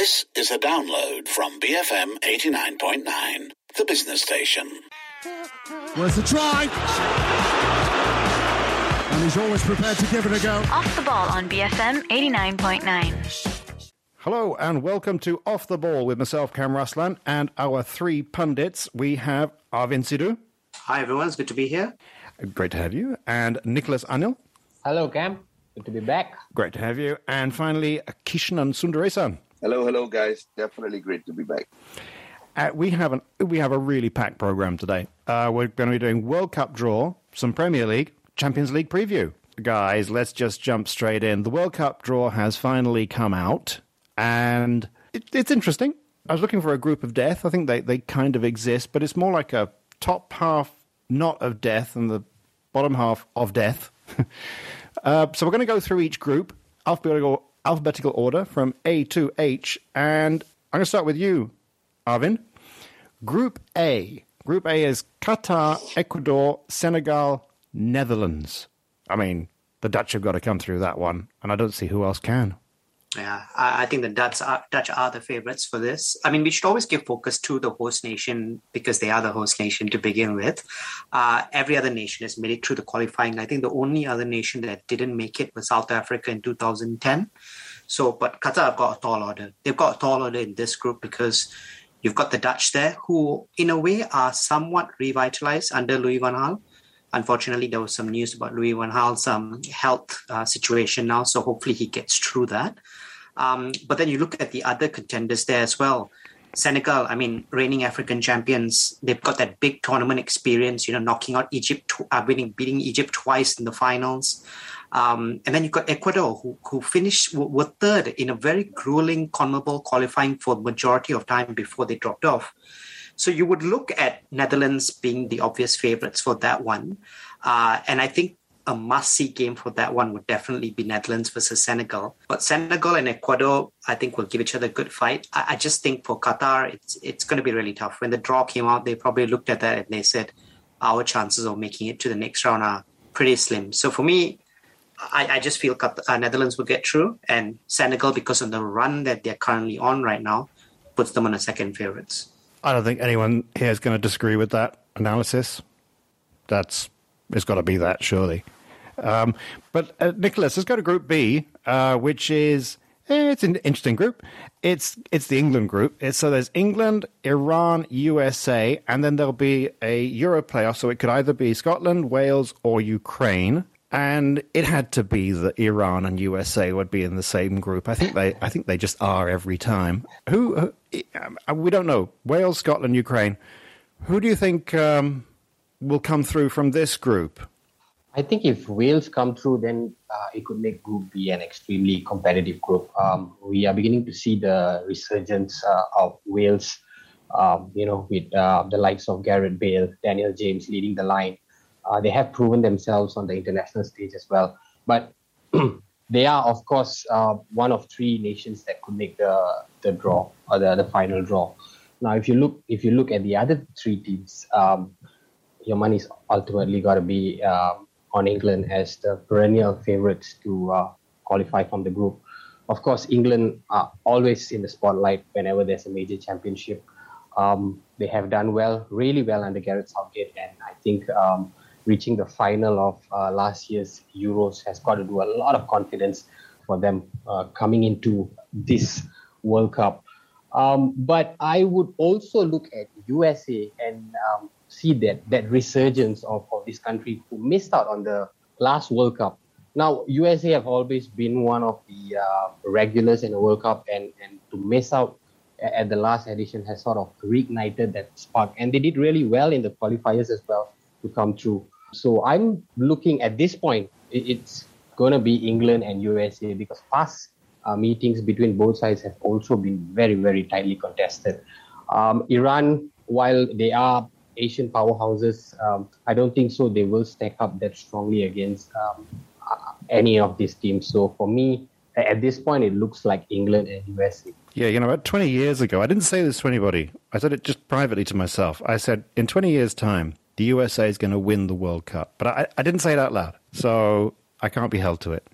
This is a download from BFM 89.9, the business station. Where's the try? And he's always prepared to give it a go. Off the ball on BFM 89.9. Hello and welcome to Off the Ball with myself, Cam Ralston, and our three pundits. We have Arvin Sidhu. Hi, everyone. It's good to be here. Great to have you. And Nicholas Anil. Hello, Cam. Good to be back. Great to have you. And finally, Kishnan Sundaresan. Hello, hello, guys. Definitely great to be back. Uh, we have an we have a really packed program today. Uh, we're going to be doing World Cup draw, some Premier League, Champions League preview. Guys, let's just jump straight in. The World Cup draw has finally come out, and it, it's interesting. I was looking for a group of death. I think they, they kind of exist, but it's more like a top half not of death and the bottom half of death. uh, so we're going to go through each group alphabetical alphabetical order from A to H, and I'm going to start with you, Arvin. Group A. Group A is Qatar, Ecuador, Senegal, Netherlands. I mean, the Dutch have got to come through that one, and I don't see who else can. Yeah, I, I think the Dutch are, Dutch are the favorites for this. I mean, we should always give focus to the host nation because they are the host nation to begin with. Uh, every other nation has made it through the qualifying. I think the only other nation that didn't make it was South Africa in 2010. So, but Qatar have got a tall order. They've got a tall order in this group because you've got the Dutch there, who in a way are somewhat revitalized under Louis van Gaal. Unfortunately, there was some news about Louis van Gaal's um, health uh, situation now, so hopefully he gets through that. Um, but then you look at the other contenders there as well. Senegal, I mean, reigning African champions, they've got that big tournament experience, you know, knocking out Egypt, uh, winning, beating Egypt twice in the finals. Um, and then you've got Ecuador, who, who finished, were third in a very grueling CONMEBOL qualifying for the majority of time before they dropped off. So you would look at Netherlands being the obvious favorites for that one. Uh, and I think a must see game for that one would definitely be Netherlands versus Senegal. But Senegal and Ecuador, I think, will give each other a good fight. I, I just think for Qatar, it's it's going to be really tough. When the draw came out, they probably looked at that and they said, our chances of making it to the next round are pretty slim. So for me, I, I just feel Qatar, uh, Netherlands will get through, and Senegal, because of the run that they're currently on right now, puts them on a second favorites. I don't think anyone here is going to disagree with that analysis. That's it's got to be that surely. Um, but uh, Nicholas, let's go to Group B, uh, which is eh, it's an interesting group. It's it's the England group. It's, so there's England, Iran, USA, and then there'll be a Euro playoff. So it could either be Scotland, Wales, or Ukraine. And it had to be that Iran and USA would be in the same group. I think they I think they just are every time. Who, who we don't know. Wales, Scotland, Ukraine. Who do you think um, will come through from this group? I think if Wales come through, then uh, it could make Group B an extremely competitive group. Um, we are beginning to see the resurgence uh, of Wales, um, you know, with uh, the likes of Gareth Bale, Daniel James leading the line. Uh, they have proven themselves on the international stage as well. But they are, of course, uh, one of three nations that could make the, the draw or the, the final draw. Now, if you look if you look at the other three teams, um, your money's ultimately got to be um, on England as the perennial favorites to uh, qualify from the group. Of course, England are always in the spotlight whenever there's a major championship. Um, they have done well, really well under Gareth Southgate, and I think um, reaching the final of uh, last year's Euros has got to do a lot of confidence for them uh, coming into this World Cup. Um, but I would also look at USA and um, see that that resurgence of, of this country who missed out on the last World Cup. Now, USA have always been one of the uh, regulars in the World Cup, and, and to miss out at the last edition has sort of reignited that spark. And they did really well in the qualifiers as well to come through. So I'm looking at this point, it's going to be England and USA because past uh, meetings between both sides have also been very, very tightly contested. Um, Iran, while they are Asian powerhouses, um, I don't think so. They will stack up that strongly against um, uh, any of these teams. So for me, at this point, it looks like England and USA. Yeah, you know, about 20 years ago, I didn't say this to anybody. I said it just privately to myself. I said, in 20 years' time, the USA is going to win the World Cup. But I, I didn't say it out loud, so I can't be held to it.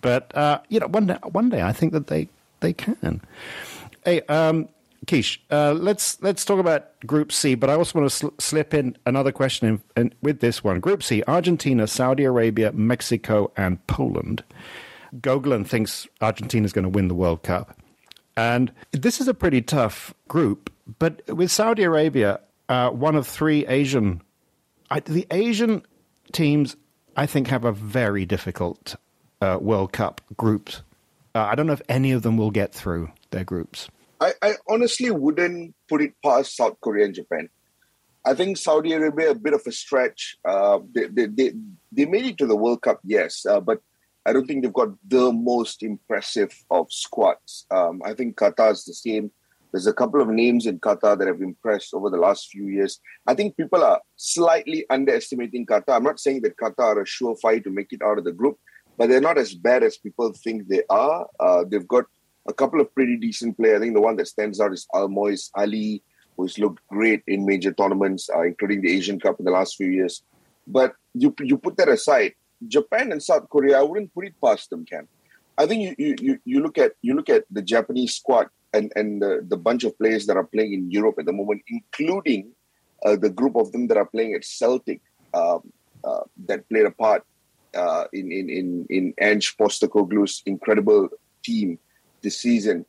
But, uh, you know, one day, one day I think that they, they can. Hey, um, Keish, uh, let's let's talk about Group C, but I also want to sl- slip in another question in, in, with this one. Group C: Argentina, Saudi Arabia, Mexico, and Poland. Gogolin thinks Argentina is going to win the World Cup, and this is a pretty tough group. But with Saudi Arabia, uh, one of three Asian, I, the Asian teams, I think, have a very difficult uh, World Cup group. Uh, I don't know if any of them will get through their groups. I, I honestly wouldn't put it past South Korea and Japan. I think Saudi Arabia a bit of a stretch. Uh, they, they, they, they made it to the World Cup, yes, uh, but I don't think they've got the most impressive of squads. Um, I think Qatar is the same. There's a couple of names in Qatar that have impressed over the last few years. I think people are slightly underestimating Qatar. I'm not saying that Qatar are a surefire to make it out of the group, but they're not as bad as people think they are. Uh, they've got a couple of pretty decent players. I think the one that stands out is Almoez Ali, who's looked great in major tournaments, uh, including the Asian Cup in the last few years. But you you put that aside, Japan and South Korea, I wouldn't put it past them, Cam. I think you, you, you look at you look at the Japanese squad and and the, bunch of players that are playing in Europe at the moment, including uh, the group of them that are playing at Celtic um, uh, that played a part uh, in in in in Ange Postecoglou's incredible team this season.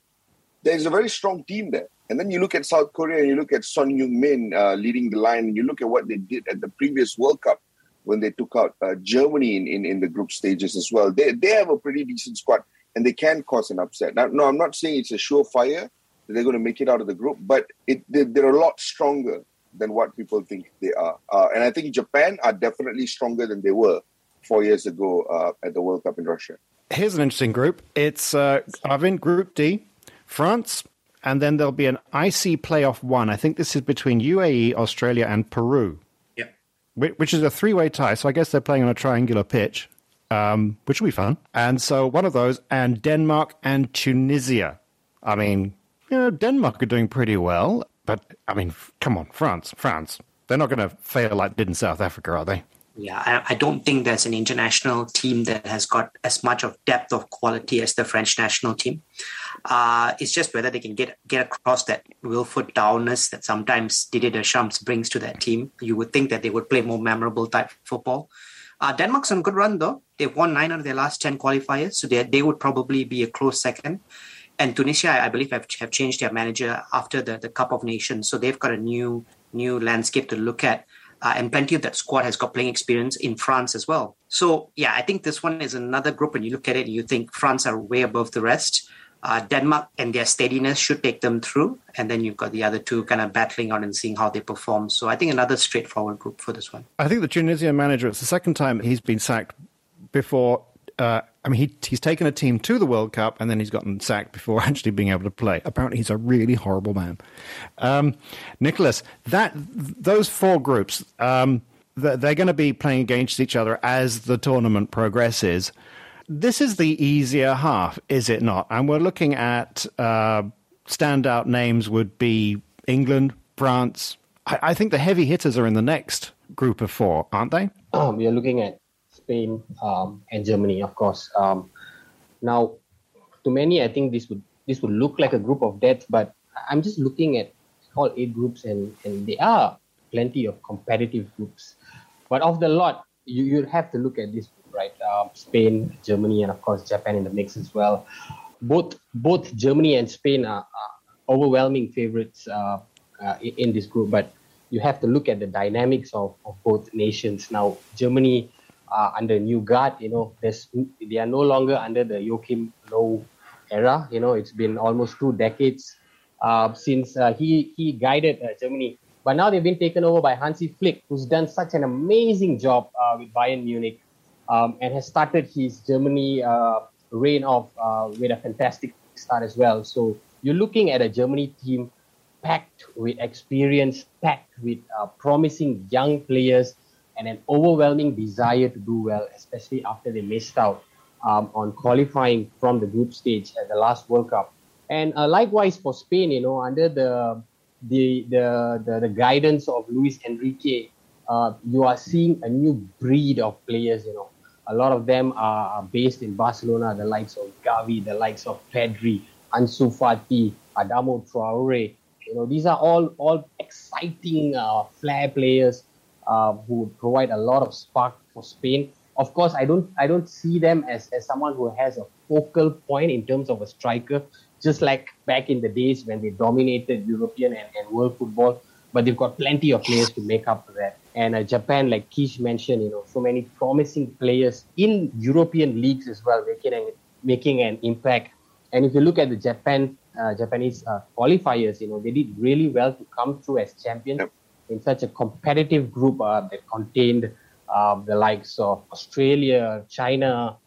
There's a very strong team there. And then you look at South Korea and you look at Son Heung-min uh, leading the line, and you look at what they did at the previous World Cup when they took out uh, Germany in, in, in the group stages as well. They, they have a pretty decent squad and they can cause an upset. Now, no, I'm not saying it's a surefire that they're going to make it out of the group, but it, they, they're a lot stronger than what people think they are. Uh, and I think Japan are definitely stronger than they were four years ago uh, at the World Cup in Russia. Here's an interesting group. It's uh, Arvind Group D, France, and then there'll be an IC playoff one. I think this is between UAE, Australia, and Peru. Yeah. Which is a three way tie. So I guess they're playing on a triangular pitch, um, which will be fun. And so one of those, and Denmark and Tunisia. I mean, you know, Denmark are doing pretty well, but I mean, come on, France, France. They're not going to fail like did in South Africa, are they? Yeah, I, I, don't think there's an international team that has got as much of depth of quality as the French national team. Uh, it's just whether they can get get across that willful downess that sometimes Didier Deschamps brings to that team. You would think that they would play more memorable type football. Uh, Denmark's on good run though. They've won nine out of their last ten qualifiers, so they they would probably be a close second. And Tunisia, I believe, have, have changed their manager after the, the Cup of Nations, so they've got a new new landscape to look at uh, and plenty of that squad has got playing experience in France as well. So yeah, I think this one is another group. When you look at it, you think France are way above the rest. Uh, Denmark and their steadiness should take them through, and then you've got the other two kind of battling out and seeing how they perform. So I think another straightforward group for this one. I think the Tunisian manager. It's the second time he's been sacked before uh, I mean, he, he's taken a team to the World Cup and then he's gotten sacked before actually being able to play. Apparently, he's a really horrible man. Um, Nicholas, that those four groups, um, they're going to be playing against each other as the tournament progresses. This is the easier half, is it not? And we're looking at uh, standout names would be England, France. I, I, think the heavy hitters are in the next group of four, aren't they? Um, we are looking at Spain, um, and Germany, of course. Um, now, to many, I think this would this would look like a group of death, but I'm just looking at all eight groups, and and there are plenty of competitive groups. But of the lot, you you have to look at this right? Um, Spain, Germany, and of course Japan in the mix as well. Both both Germany and Spain are, are overwhelming favorites uh, uh, in, this group, but you have to look at the dynamics of, of both nations. Now, Germany uh, under new guard. You know, they are no longer under the Joachim Löw era. You know, it's been almost two decades uh, since uh, he he guided uh, Germany. But now they've been taken over by Hansi Flick, who's done such an amazing job uh, with Bayern Munich um, and has started his Germany uh, reign off with a fantastic start as well. So you're looking at a Germany team packed with experience, packed with promising young players and an overwhelming desire to do well, especially after they missed out um, on qualifying from the group stage at the last World Cup. And uh, likewise for Spain, you know, under the the the the, the guidance of Luis Enrique, uh, you are seeing a new breed of players. You know, a lot of them are based in Barcelona, the likes of Gavi, the likes of Pedri, Ansu Fati, Adama Traore. You know, these are all all exciting uh, flair players uh, who provide a lot of spark for Spain. Of course, I don't I don't see them as, as someone who has a focal point in terms of a striker, just like back in the days when they dominated European and, and world football. But they've got plenty of players to make up for that. And uh, Japan, like Kish mentioned, you know, so many promising players in European leagues as well, making an, making an impact. And if you look at the Japan uh, Japanese uh, qualifiers, you know, they did really well to come through as champions yep. in such a competitive group uh, that contained um, the likes of Australia, China,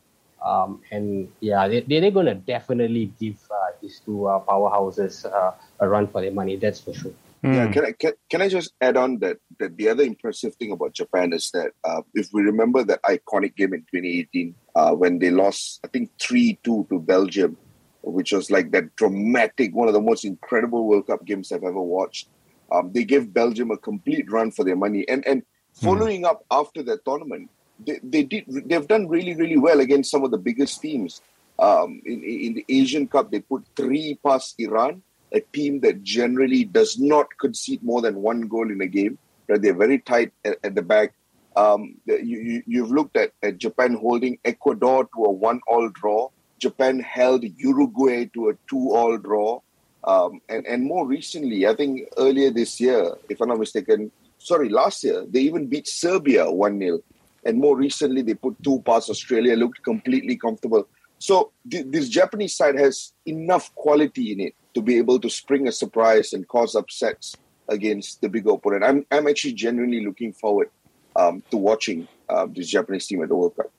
um, and yeah, they, they're going to definitely give uh, these two uh, powerhouses uh, a run for their money. That's for sure. Mm. Yeah, can I can, can I just add on that that the other impressive thing about Japan is that uh, if we remember that iconic game in 2018 uh, when they lost I think three two to Belgium, which was like that dramatic one of the most incredible World Cup games I've ever watched. Um, they gave Belgium a complete run for their money, and and hmm. following mm. up after that tournament, they, they did they've done really really well against some of the biggest teams. Um, in, in the Asian Cup, they put three past Iran a team that generally does not concede more than one goal in a game. Right? They're very tight at, at the back. Um, you, you, have looked at, at Japan holding Ecuador to a one-all draw. Japan held Uruguay to a two-all draw. Um, and, and more recently, I think earlier this year, if I'm not mistaken, sorry, last year, they even beat Serbia 1 0. And more recently, they put two past Australia, looked completely comfortable. So th- this Japanese side has enough quality in it to be able to spring a surprise and cause upsets against the bigger opponent. I'm I'm actually genuinely looking forward um, to watching uh, this Japanese team at the World Cup.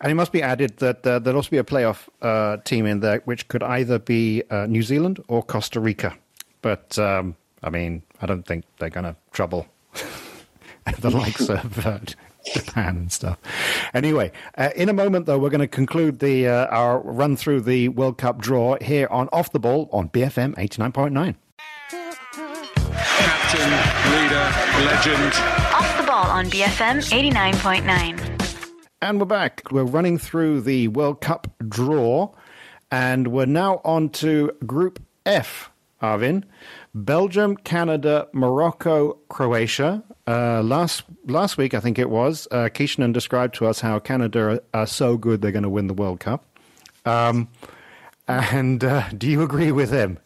And it must be added that uh, there'll also be a playoff uh, team in there, which could either be uh, New Zealand or Costa Rica. But um, I mean, I don't think they're going to trouble the likes of uh, Japan and stuff. Anyway, uh, in a moment, though, we're going to conclude the uh, our run through the World Cup draw here on Off the Ball on BFM 89.9. Captain, leader, legend. Off the Ball on BFM 89.9. And we're back. We're running through the World Cup draw, and we're now on to Group F, Arvin. Belgium, Canada, Morocco, Croatia. Uh, last last week, I think it was, uh, Kishnan described to us how Canada are, so good they're going to win the World Cup. Um, and uh, do you agree with him?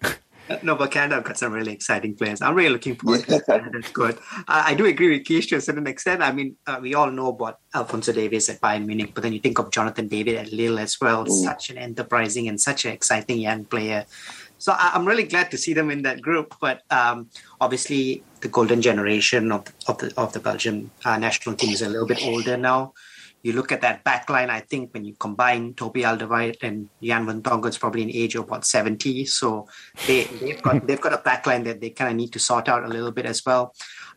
No, but Canada have got some really exciting players. I'm really looking forward to Canada's good. I do agree with Kish to a certain extent. I mean, uh, we all know about Alphonso Davies at Bayern Munich, but then you think of Jonathan David at Lille as well. Mm. Such an enterprising and such an exciting young player. So I, am really glad to see them in that group. But um, obviously, the golden generation of of the, of the Belgian uh, national team is a little bit older now. You look at that back line, I think when you combine Toby Alderweireld and Jan van Vertonghen, it's probably an age of about 70. So they, they've, got, they've got a back line that they kind of need to sort out a little bit as well.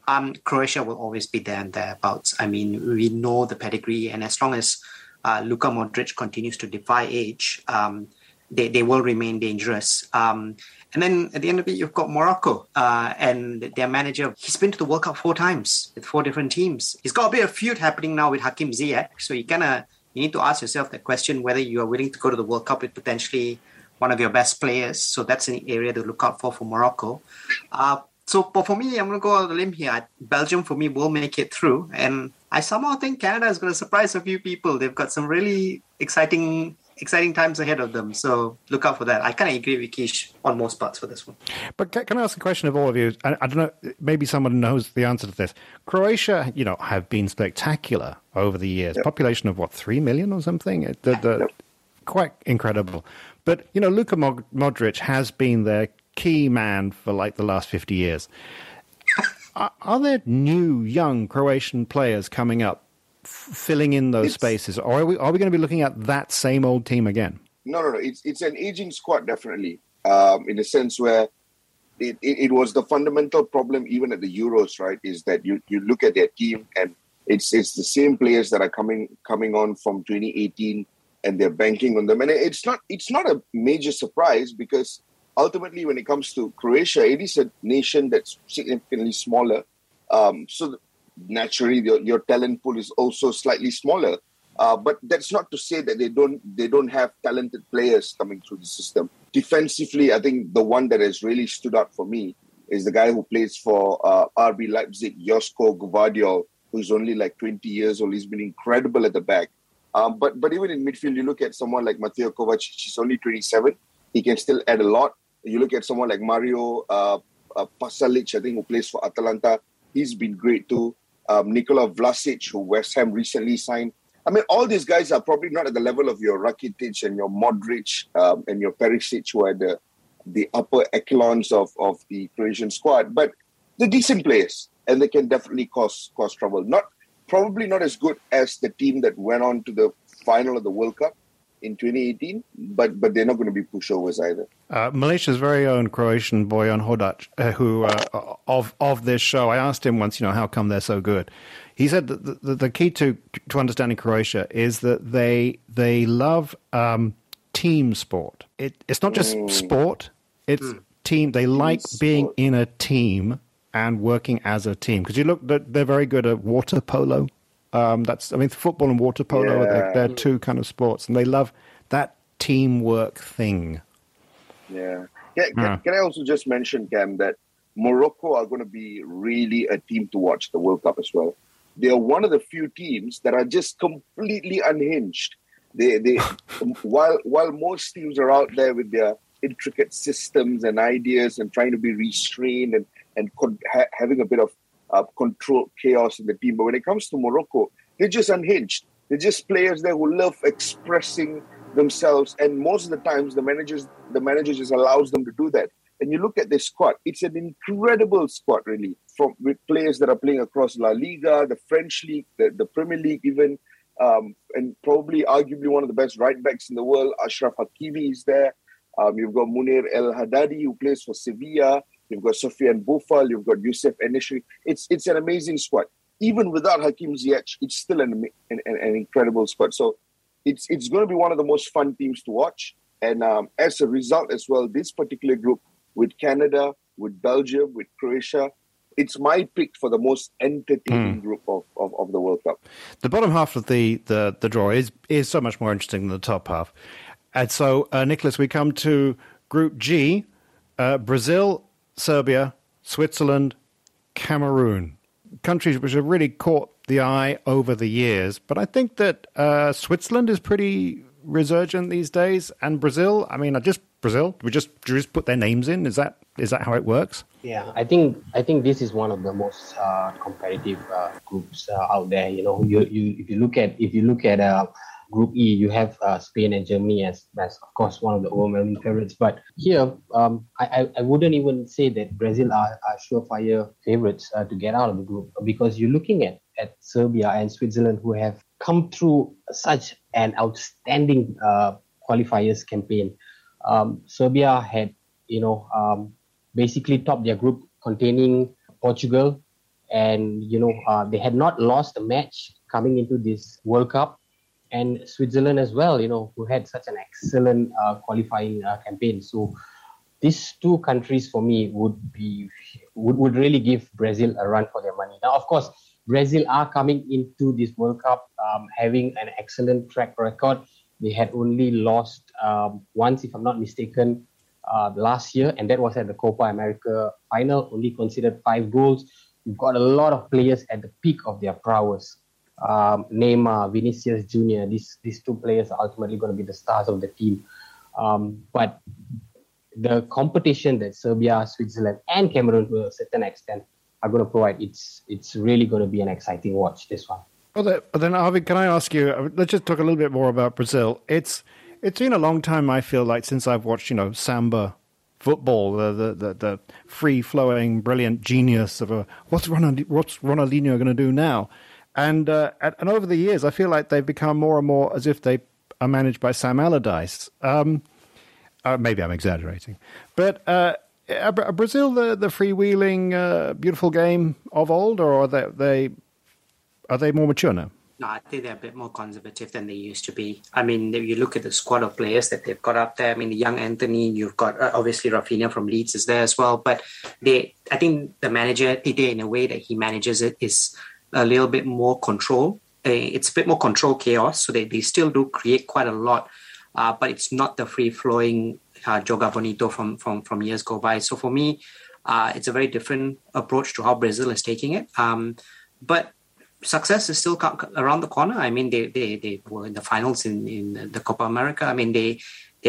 Um, Croatia will always be there and thereabouts. I mean, we know the pedigree, and as long as uh, Luka Modric continues to defy age, um, they, they will remain dangerous. Um, and then at the end of it, you've got Morocco uh, and their manager. He's been to the World Cup four times with four different teams. He's got a bit of feud happening now with Hakim Ziyech. So you kind of you need to ask yourself that question whether you are willing to go to the World Cup with potentially one of your best players. So that's an area to look out for for Morocco. Uh, so but for me, I'm going to go on the limb here. Belgium for me will make it through, and I somehow think Canada is going to surprise a few people. They've got some really exciting exciting times ahead of them. So look out for that. I kind of agree with Kish on most parts for this one. But can I ask a question of all of you? I, I, don't know. Maybe someone knows the answer to this. Croatia, you know, have been spectacular over the years. Yep. Population of what three million or something. The, the, yep. Quite incredible. But you know, Luka Modric has been their key man for like the last fifty years. are, are there new young Croatian players coming up filling in those it's, spaces, or are we are we going to be looking at that same old team again? No, no, no. It's it's an aging squad definitely, um, in a sense where it, it, it, was the fundamental problem even at the Euros, right? Is that you you look at their team and it's it's the same players that are coming coming on from 2018 and they're banking on them, and it's not it's not a major surprise because ultimately when it comes to Croatia, it is a nation that's significantly smaller. Um, so naturally your, your talent pool is also slightly smaller. Uh, but that's not to say that they don't they don't have talented players coming through the system. defensively, I think the one that has really stood out for me is the guy who plays for uh, RB Leipzig, Josko Gvardiol, who's only like 20 years old. He's been incredible at the back. Um, but but even in midfield, you look at someone like Mateo Kovacic, he's only 27. He can still add a lot. You look at someone like Mario uh, uh, Pasalic, I think, who plays for Atalanta. He's been great too. Um, Nikola Vlasic, who West Ham recently signed. I mean, all these guys are probably not at the level of your Rakitic and your Modric um, and your Perisic, who are the the upper echelons of, of the Croatian squad, but they're decent players and they can definitely cause cause trouble. Not probably not as good as the team that went on to the final of the World Cup in 2018, but but they're not going to be pushovers either. Uh, Malaysia's very own Croatian Bojan Hodak, uh, who uh, of of this show, I asked him once, you know, how come they're so good? He said that the, the, the key to to understanding Croatia is that they they love um, team sport. It, it's not just mm. sport; it's mm. team. They team like sport. being in a team and working as a team. Because you look, they're very good at water polo. Um, that's, I mean, football and water polo, yeah. they're, they're, two kind of sports, and they love that teamwork thing. Yeah. Can, yeah. can I also just mention, Cam, that Morocco are going to be really a team to watch the World Cup as well. They are one of the few teams that are just completely unhinged. They, they, while while most teams are out there with their intricate systems and ideas and trying to be restrained and and con- ha- having a bit of uh, control chaos in the team. But when it comes to Morocco, they're just unhinged. They're just players there who love expressing themselves, and most of the times the managers the manager just allows them to do that. And you look at this squad; it's an incredible squad, really, from with players that are playing across La Liga, the French league, the, the Premier League, even, um, and probably arguably one of the best right backs in the world. Achraf Hakimi is there. Um, you've got Munir El Haddadi, who plays for Sevilla. You've got Sofiane Boufal. You've got Youssef En-Nesyri. It's it's an amazing squad. Even without Hakim Ziyech, it's still an, an, an incredible squad. So it's it's going to be one of the most fun teams to watch. And um, as a result, as well, this particular group with Canada, with Belgium, with Croatia, it's my pick for the most entertaining mm. group of, of, of, the World Cup. The bottom half of the, the, the draw is is so much more interesting than the top half. And so, uh, Nicholas, we come to Group G uh, Brazil, Serbia, Switzerland, Cameroon. Countries which have really caught the eye over the years. But I think that uh, Switzerland is pretty resurgent these days, and Brazil. I mean, just Brazil. We just just put their names in. Is that is that how it works? Yeah, I think I think this is one of the most uh, competitive uh, groups uh, out there. You know, you, you if you look at if you look at uh, Group E, you have uh, Spain and Germany as, as, of course, one of the overwhelming favorites. But here, um, I, I wouldn't even say that Brazil are, are surefire favorites uh, to get out of the group because you're looking at, at Serbia and Switzerland who have come through such an outstanding uh, qualifiers campaign. Um, Serbia had, you know, um, basically topped their group containing Portugal, and you know uh, they had not lost a match coming into this World Cup and Switzerland as well, you know, who had such an excellent uh, qualifying uh, campaign. So these two countries for me would be would, would really give Brazil a run for their money. Now, of course, Brazil are coming into this World Cup um, having an excellent track record. They had only lost um, once, if I'm not mistaken, uh, last year, and that was at the Copa America final. Only considered five goals. You've got a lot of players at the peak of their prowess um, Neymar, Vinicius Junior. These these two players are ultimately going to be the stars of the team. Um, but the competition that Serbia, Switzerland, and Cameroon, to a certain extent, are going to provide, it's it's really going to be an exciting watch. This one. Well, then, Harvey, can I ask you? Uh, let's just talk a little bit more about Brazil. It's it's been a long time. I feel like since I've watched, you know, samba football, the the, the, the free flowing, brilliant genius of a what's what's Ronaldinho going to do now? And uh, and over the years, I feel like they've become more and more as if they are managed by Sam Allardyce. Um, uh, maybe I'm exaggerating, but uh, are Brazil the the freewheeling, uh, beautiful game of old, or are they, they are they more mature now? No, I think they're a bit more conservative than they used to be. I mean, if you look at the squad of players that they've got up there, I mean, the young Antony, you've got uh, obviously Rafinha from Leeds is there as well. But they, I think the manager, today in a way that he manages it is a little bit more control. Uh, it's a bit more control chaos, so they, they still do create quite a lot, uh, but it's not the free flowing uh, Joga Bonito from from from years go by. So for me, uh, it's a very different approach to how Brazil is taking it. Um, but success is still around the corner. I mean, they they, they were in the finals in, in the Copa America. I mean, they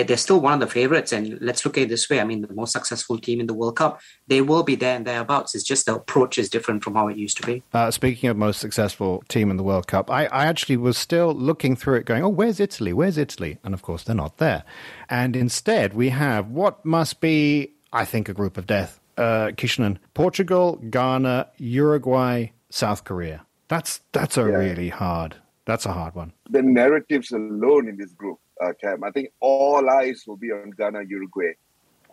they're still one of the favorites. And let's look at it this way. I mean, the most successful team in the World Cup, they will be there and thereabouts. It's just the approach is different from how it used to be. Uh, speaking of most successful team in the World Cup, I, I actually was still looking through it going, oh, where's Italy? Where's Italy? And of course, they're not there. And instead, we have what must be, I think, a group of death. Uh, Kishanen, Portugal, Ghana, Uruguay, South Korea. That's that's a yeah. really hard. That's a hard one. The narratives alone in this group uh, Cam. I think all eyes will be on Ghana, Uruguay.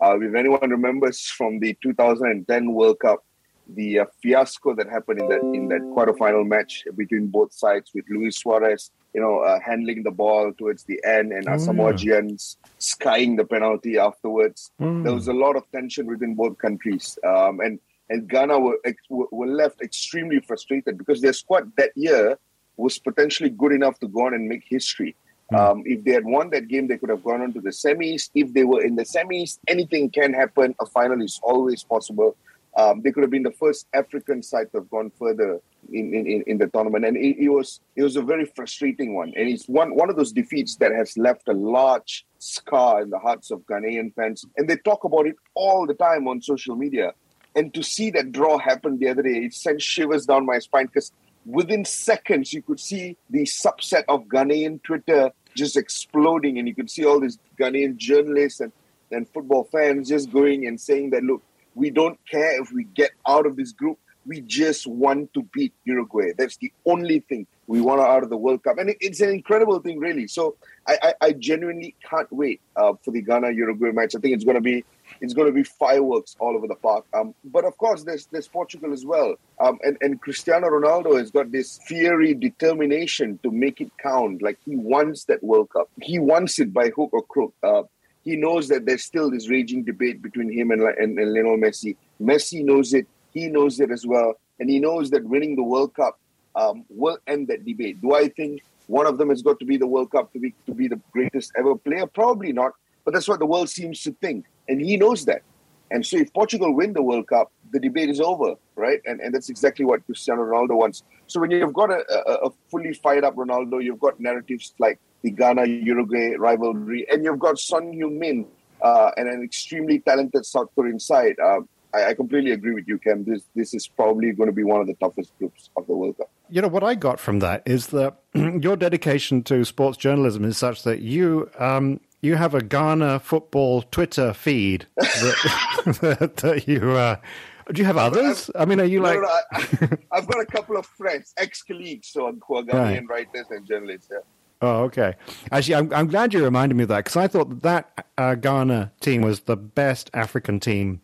Uh, if anyone remembers from the 2010 World Cup, the uh, fiasco that happened in that in that quarterfinal match between both sides with Luis Suarez, you know, uh, handling the ball towards the end and mm. Asamoah Gyan's skying the penalty afterwards. Mm. There was a lot of tension within both countries, um, and and Ghana were were left extremely frustrated because their squad that year was potentially good enough to go on and make history. Hmm. Um, if they had won that game, they could have gone on to the semis. If they were in the semis, anything can happen. A final is always possible. Um, they could have been the first African side to have gone further in, in, in the tournament, and it, it, was it was a very frustrating one. And it's one one of those defeats that has left a large scar in the hearts of Ghanaian fans, and they talk about it all the time on social media. And to see that draw happen the other day, it sent shivers down my spine because within seconds, you could see the subset of Ghanaian Twitter just exploding, and you could see all these Ghanaian journalists and, and football fans just going and saying that, look, we don't care if we get out of this group. We just want to beat Uruguay. That's the only thing we want out of the World Cup. And it's an incredible thing, really. So I, I, I genuinely can't wait uh, for the Ghana Uruguay match. I think it's going to be it's going to be fireworks all over the park. Um, but of course, there's there's Portugal as well, um, and and Cristiano Ronaldo has got this fiery determination to make it count. Like he wants that World Cup. He wants it by hook or crook. Uh, he knows that there's still this raging debate between him and, and, and Lionel Messi. Messi knows it. He knows it as well, and he knows that winning the World Cup um, will end that debate. Do I think one of them has got to be the World Cup to be to be the greatest ever player? Probably not. But that's what the world seems to think. And he knows that. And so if Portugal win the World Cup, the debate is over, right? And, and that's exactly what Cristiano Ronaldo wants. So when you've got a, a, a fully fired up Ronaldo, you've got narratives like the Ghana Uruguay rivalry, and you've got Son Heung-min uh, and an extremely talented South Korean side. Uh, I, I, completely agree with you, Cam. This this is probably going to be one of the toughest groups of the World Cup. You know what I got from that is that your dedication to sports journalism is such that you um, you have a Ghana football Twitter feed that, that, you. Uh, do you have others? I mean, are you like? No, no, I, have got a couple of friends, ex-colleagues, so who are Ghanaian right. writers and journalists. Yeah. Oh, okay. Actually, I'm, I'm glad you reminded me of that because I thought that uh, Ghana team was the best African team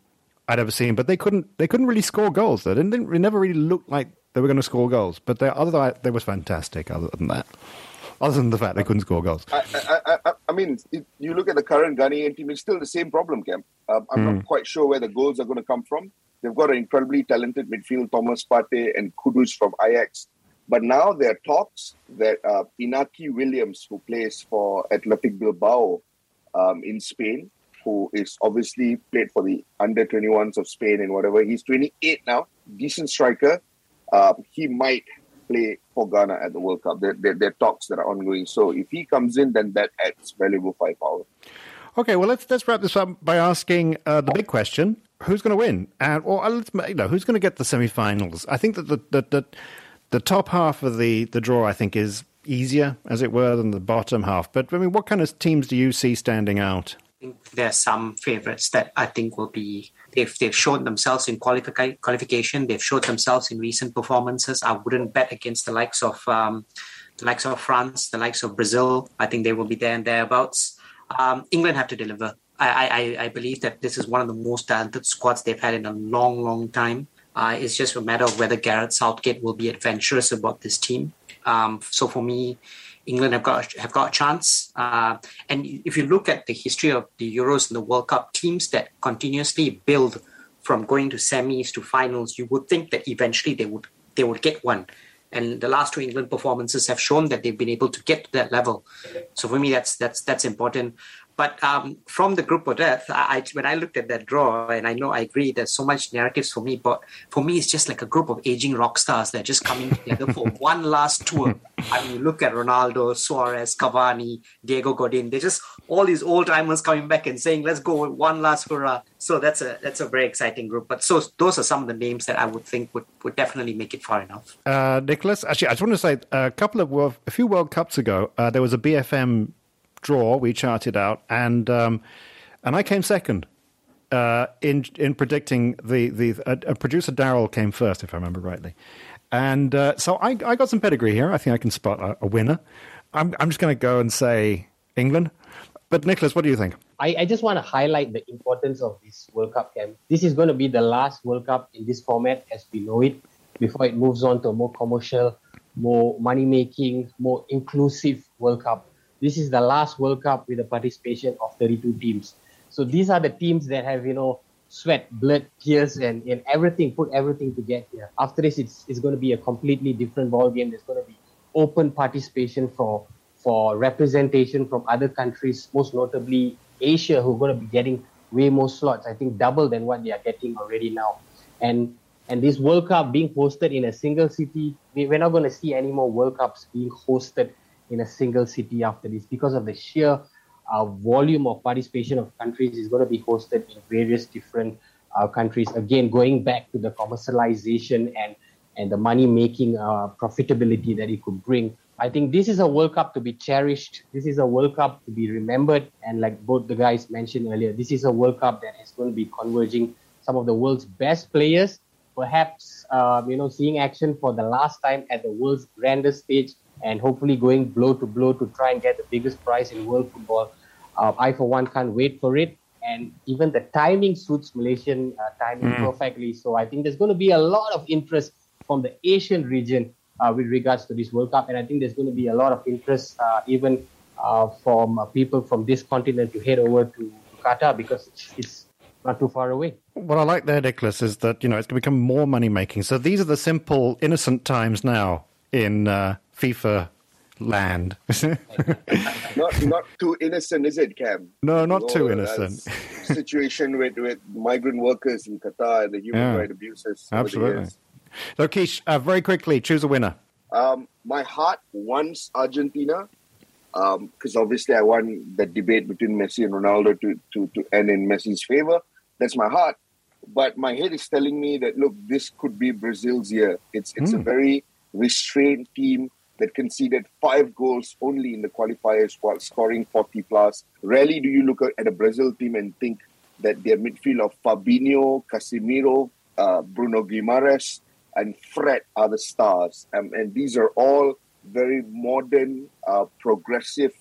I'd ever seen, but they couldn't they couldn't really score goals. They didn't. It never really looked like they were going to score goals. But they, other than that, they was fantastic. Other than that other than the fact they couldn't score goals. I, I, I, I mean, you look at the current Ghanaian team; it's still the same problem, Cam. Um, I'm mm. not quite sure where the goals are going to come from. They've got an incredibly talented midfield, Thomas Partey and Kudus from Ajax. But now there are talks that uh, Inaki Williams, who plays for Athletic Bilbao um, in Spain, who is obviously played for the under 21s of Spain and whatever, he's 28 now, decent striker. Uh, he might play for Ghana at the World Cup. There, there, there, are talks that are ongoing. So if he comes in, then that adds valuable firepower. Okay, well let's let's wrap this up by asking uh, the big question: Who's going to win? And or uh, you know who's going to get the semi-finals? I think that the, the the, the top half of the the draw, I think, is easier, as it were, than the bottom half. But I mean, what kind of teams do you see standing out? There are some favorites that I think will be they've they've shown themselves in qualifi- qualification. They've showed themselves in recent performances. I wouldn't bet against the likes of um, the likes of France, the likes of Brazil. I think they will be there and thereabouts. Um, England have to deliver. I, I, I believe that this is one of the most talented squads they've had in a long, long time. Uh, it's just a matter of whether Gareth Southgate will be adventurous about this team. Um, so for me, England have got have got a chance. Uh, and if you look at the history of the Euros and the World Cup, teams that continuously build from going to semis to finals, you would think that eventually they would they would get one. And the last two England performances have shown that they've been able to get to that level. So for me, that's that's that's important. But um, from the group of death, I, when I looked at that draw, and I know I agree, there's so much narratives for me, but for me, it's just like a group of aging rock stars that are just coming together for one last tour. I mean, you look at Ronaldo, Suarez, Cavani, Diego Godin. They're just all these old timers coming back and saying, "Let's go one last hurrah." So that's a that's a very exciting group. But so those are some of the names that I would think would, would definitely make it far enough. Uh, Nicholas, actually, I just want to say a couple of a few World Cups ago, uh, there was a BFM draw we charted out, and um, and I came second. Uh, in in predicting the the uh, producer Daryl came first, if I remember rightly, and uh, so I, I got some pedigree here. I think I can spot a, a winner. I'm I'm just going to go and say England. But Nicholas, what do you think? I, I just want to highlight the importance of this World Cup camp. This is going to be the last World Cup in this format as we know it before it moves on to a more commercial, more money making, more inclusive World Cup. This is the last World Cup with the participation of 32 teams. So these are the teams that have, you know, sweat, blood, tears, and, and everything, put everything to get here. After this, it's, it's going to be a completely different ball game. There's going to be open participation for for representation from other countries, most notably Asia, who are going to be getting way more slots. I think double than what they are getting already now. And and this World Cup being hosted in a single city, we're not going to see any more World Cups being hosted in a single city after this because of the sheer uh, volume of participation of countries is going to be hosted in various different uh, countries. Again, going back to the commercialization and and the money making uh, profitability that it could bring. I think this is a World Cup to be cherished. This is a World Cup to be remembered. And like both the guys mentioned earlier, this is a World Cup that is going to be converging some of the world's best players, perhaps uh, you know seeing action for the last time at the world's grandest stage and hopefully going blow to blow to try and get the biggest prize in world football. Uh, I, for one, can't wait for it. And even the timing suits Malaysian uh, timing mm. perfectly. So I think there's going to be a lot of interest from the Asian region uh, with regards to this World Cup. And I think there's going to be a lot of interest uh, even uh, from uh, people from this continent to head over to, to Qatar because it's, it's not too far away. What I like there, Nicholas, is that you know it's going to become more money making. So these are the simple, innocent times now in uh, FIFA land. not not too innocent, is it, Cam? No, not too innocent. situation with, with migrant workers in Qatar and the human yeah, rights abuses. Absolutely. So, Keish, uh, very quickly, choose a winner. Um, my heart wants Argentina because um, obviously I want the debate between Messi and Ronaldo to, to, to end in Messi's favor. That's my heart. But my head is telling me that, look, this could be Brazil's year. It's, it's mm. a hmm. very restrained team that conceded five goals only in the qualifiers while scoring 40 plus. Rarely do you look at a Brazil team and think that their midfield of Fabinho, Casemiro, uh, Bruno Guimaraes, and Fred are the stars. Um, and these are all very modern, uh, progressive,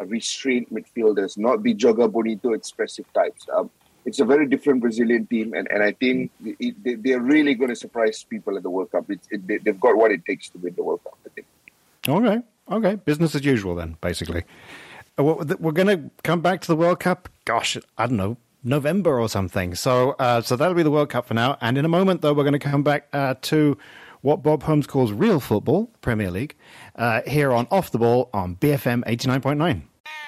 uh, restrained midfielders, not the Joga Bonito expressive types. Um, it's a very different Brazilian team, and, and I think it, they, are really going to surprise people at the World Cup. It, they, have got what it takes to win the World Cup. Okay, okay. Business as usual then, basically. Uh, we're going to come back to the World Cup, gosh, I don't know, November or something. So, uh, so that'll be the World Cup for now. And in a moment, though, we're going to come back uh, to what Bob Holmes calls real football, Premier League, uh, here on Off the Ball on BFM 89.9.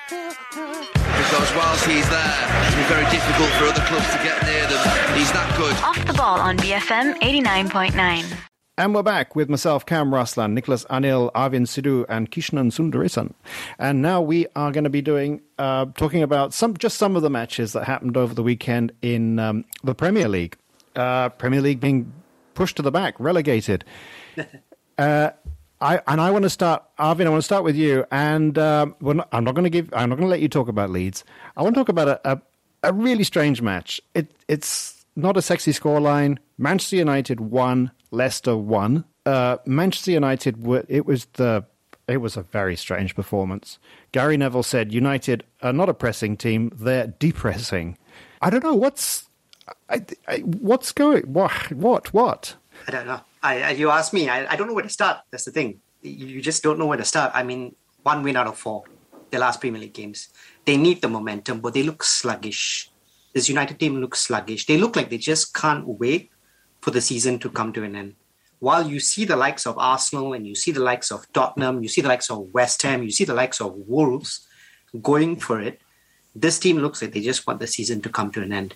Because whilst he's there, it's very difficult for other clubs to get near them. He's that good. Off the Ball on BFM 89.9. And we're back with myself, Cam Ralston, Nicholas Anil, Arvin Sidhu, and Kishnan Sundaresan. And now we are going to be doing, uh, talking about some, just some of the matches that happened over the weekend in um, the Premier League. Uh, Premier League being pushed to the back, relegated. uh, I, and I want to start, Arvin. I want to start with you. And um, not, I'm not going to give. I'm not going to let you talk about Leeds. I want to talk about a, a, a really strange match. It, it's not a sexy scoreline. Manchester United won Leicester won. Uh, Manchester United were, it was the it was a very strange performance. Gary Neville said United are not a pressing team; they're depressing. I don't know what's I, I, what's going what what what. I don't know. I, you ask me, I, I don't know where to start. That's the thing. You just don't know where to start. I mean, one win out of four, the last Premier League games. They need the momentum, but they look sluggish. This United team looks sluggish. They look like they just can't wait for the season to come to an end. While you see the likes of Arsenal and you see the likes of Tottenham, you see the likes of West Ham, you see the likes of Wolves going for it, This team looks like they just want the season to come to an end.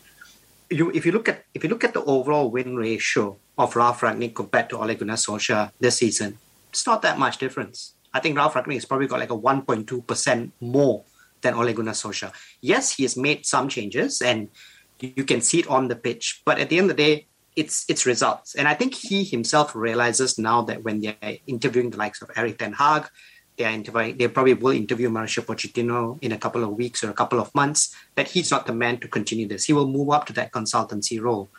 You, if you look at if you look at the overall win ratio of Ralf Rangnick compared to Ole Gunnar Solskjaer this season, it's not that much difference. I think Ralf Rangnick has probably got like a 1.2 percent more than Ole Gunnar Solskjaer. Yes, he has made some changes, and you can see it on the pitch. But at the end of the day, it's it's results. And I think he himself realizes now that when they're interviewing the likes of Erik Ten Hag, they are interviewing, they probably will interview Mauricio Pochettino in a couple of weeks or a couple of months, that he's not the man to continue this. He will move up to that consultancy role.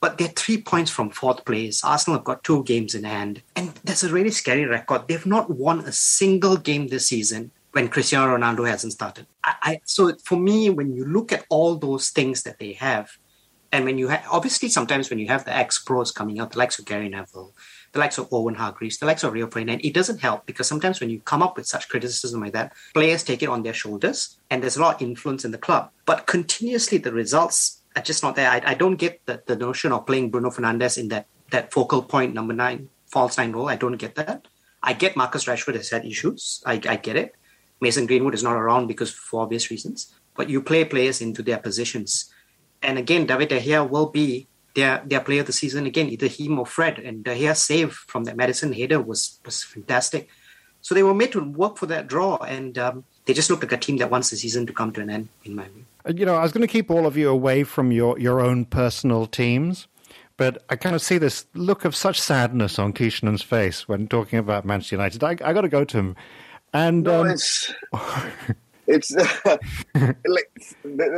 But they're three points from fourth place. Arsenal have got two games in hand. And that's a really scary record. They've not won a single game this season when Cristiano Ronaldo hasn't started. I, I, so for me, when you look at all those things that they have, and when you have, obviously, sometimes when you have the ex pros coming out, the likes of Gary Neville, the likes of Owen Hargreaves, the likes of Rio Ferdinand, it doesn't help because sometimes when you come up with such criticism like that, players take it on their shoulders and there's a lot of influence in the club. But continuously, the results are just not there. I, I don't get the, the notion of playing Bruno Fernandes in that, that focal point number nine, false nine role. I don't get that. I get Marcus Rashford has had issues. I, I get it. Mason Greenwood is not around because for obvious reasons. But you play players into their positions. And again, David De Gea will be their their player of the season again, either him or Fred. And De Gea save from that Maddison header was was fantastic. So they were made to work for that draw, and um, they just look like a team that wants the season to come to an end, in my view. Uh, you know, I was going to keep all of you away from your, your own personal teams, but I kind of see this look of such sadness on Kishnan's face when talking about Manchester United. I, I got to go to him. And No, um, it's like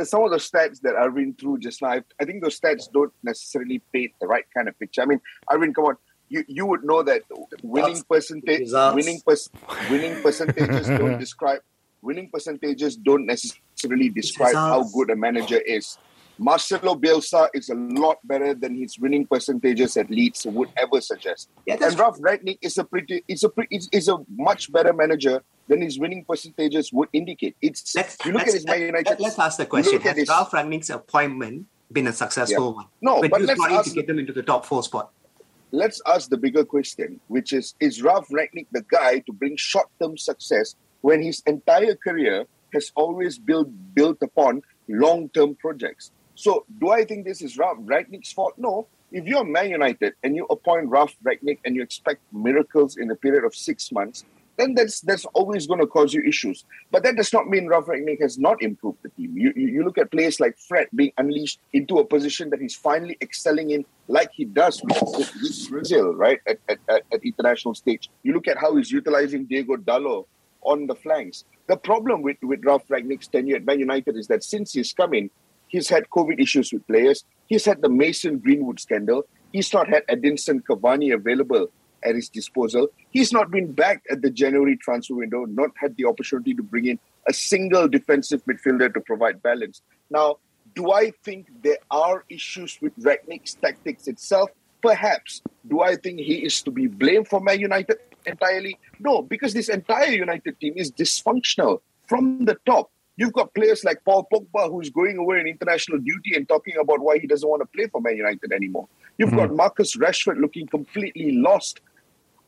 some of the stats that Arvin threw just now. I, I think those stats don't necessarily paint the right kind of picture. I mean, Arvin, come on, you you would know that winning percentage, winning pers- winning percentages don't describe winning percentages don't necessarily describe how good a manager is. Marcelo Bielsa is a lot better than his winning percentages at Leeds would ever suggest. Yeah, and Ralf Rangnick is a pretty is a pre, is, is a much better manager than his winning percentages would indicate. It's Let's, you look at his Man United. let, us ask the question: Has his- Ralf Rangnick's appointment been a successful one? No, when but let's ask- to get them into the top four spot. let's ask the bigger question, which is Is Ralf Rangnick the guy to bring short term success when his entire career has always built built upon long term projects? So, do I think this is Ralf Rangnick's fault? No. If you're Man United and you appoint Ralf Rangnick and you expect miracles in a period of six months, then that's that's always going to cause you issues. But that does not mean Ralf Rangnick has not improved the team. You, you you look at players like Fred being unleashed into a position that he's finally excelling in, like he does with, with, Brazil, right at, at, at, at international stage. You look at how he's utilizing Diogo Dalot on the flanks. The problem with, with Ralf Rangnick's tenure at Man United is that since he's come in, he's had COVID issues with players. He's had the Mason Greenwood scandal. He's not had Edinson Cavani available at his disposal. He's not been back at the January transfer window, not had the opportunity to bring in a single defensive midfielder to provide balance. Now, do I think there are issues with Rangnick's tactics itself? Perhaps. Do I think he is to be blamed for Man United entirely? No, because this entire United team is dysfunctional from the top. You've got players like Paul Pogba who's going away on international duty and talking about why he doesn't want to play for Man United anymore. You've got hmm. Marcus Rashford looking completely lost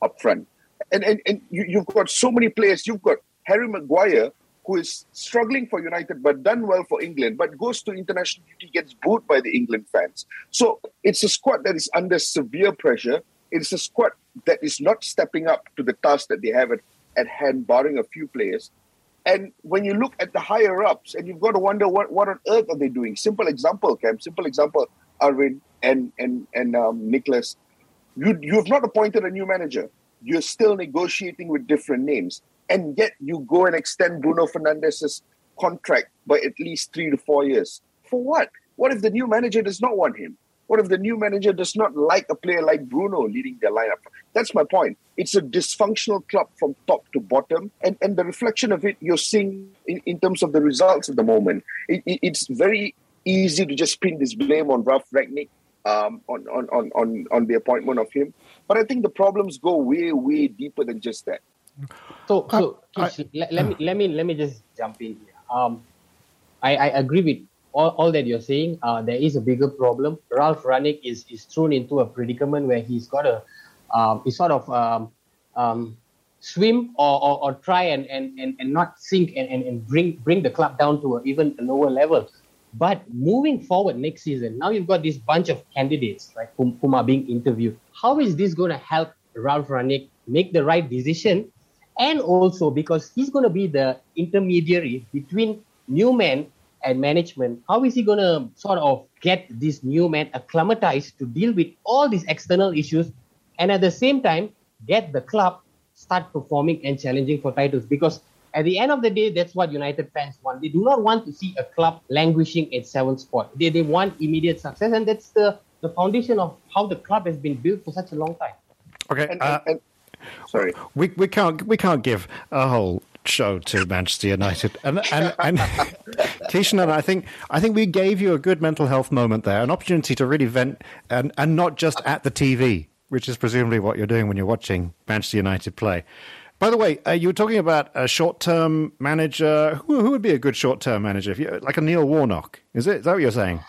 up front. And and, and you, you've got so many players. You've got Harry Maguire, who is struggling for United but done well for England, but goes to international duty, gets booed by the England fans. So it's a squad that is under severe pressure. It's a squad that is not stepping up to the task that they have at, at hand, barring a few players. And when you look at the higher ups, and you've got to wonder what, what on earth are they doing? Simple example, Cam. Simple example, Arvin and and and um, Nicholas. You you have not appointed a new manager. You're still negotiating with different names, and yet you go and extend Bruno Fernandes's contract by at least three to four years. For what? What if the new manager does not want him? What if the new manager does not like a player like Bruno leading their lineup? That's my point. It's a dysfunctional club from top to bottom, and, and the reflection of it you're seeing in, in terms of the results at the moment. It, it- it's very easy to just pin this blame on Ralf Rangnick um, on, on, on, on, on the appointment of him. But I think the problems go way, way deeper than just that. So, so I- Kish, let, let me let me let me just jump in here. Um, I, I agree with all, all that you're saying. Uh, there is a bigger problem. Ralf Rangnick is is thrown into a predicament where he's got a um, he's sort of um, um, swim or, or, or try and, and, and, and not sink and, and, and bring bring the club down to a, even a lower level. But moving forward next season, now you've got this bunch of candidates right, whom, whom are being interviewed. How is this going to help Ralf Rangnick make the right decision? And also because he's going to be the intermediary between new men and management. How is he going to sort of get this new men acclimatized to deal with all these external issues and at the same time get the club start performing and challenging for titles? Because at the end of the day, that's what United fans want. They do not want to see a club languishing at seventh spot. They, they want immediate success, and that's the, the foundation of how the club has been built for such a long time. Okay, And, uh, and, and sorry. we we can't we can't give a whole show to Manchester United, and and and Keishan and I think I think we gave you a good mental health moment there, an opportunity to really vent, and and not just at the TV, which is presumably what you're doing when you're watching Manchester United play. By the way, uh, you were talking about a short-term manager. Who, who would be a good short-term manager? If you, like a Neil Warnock, is it? Is that what you're saying?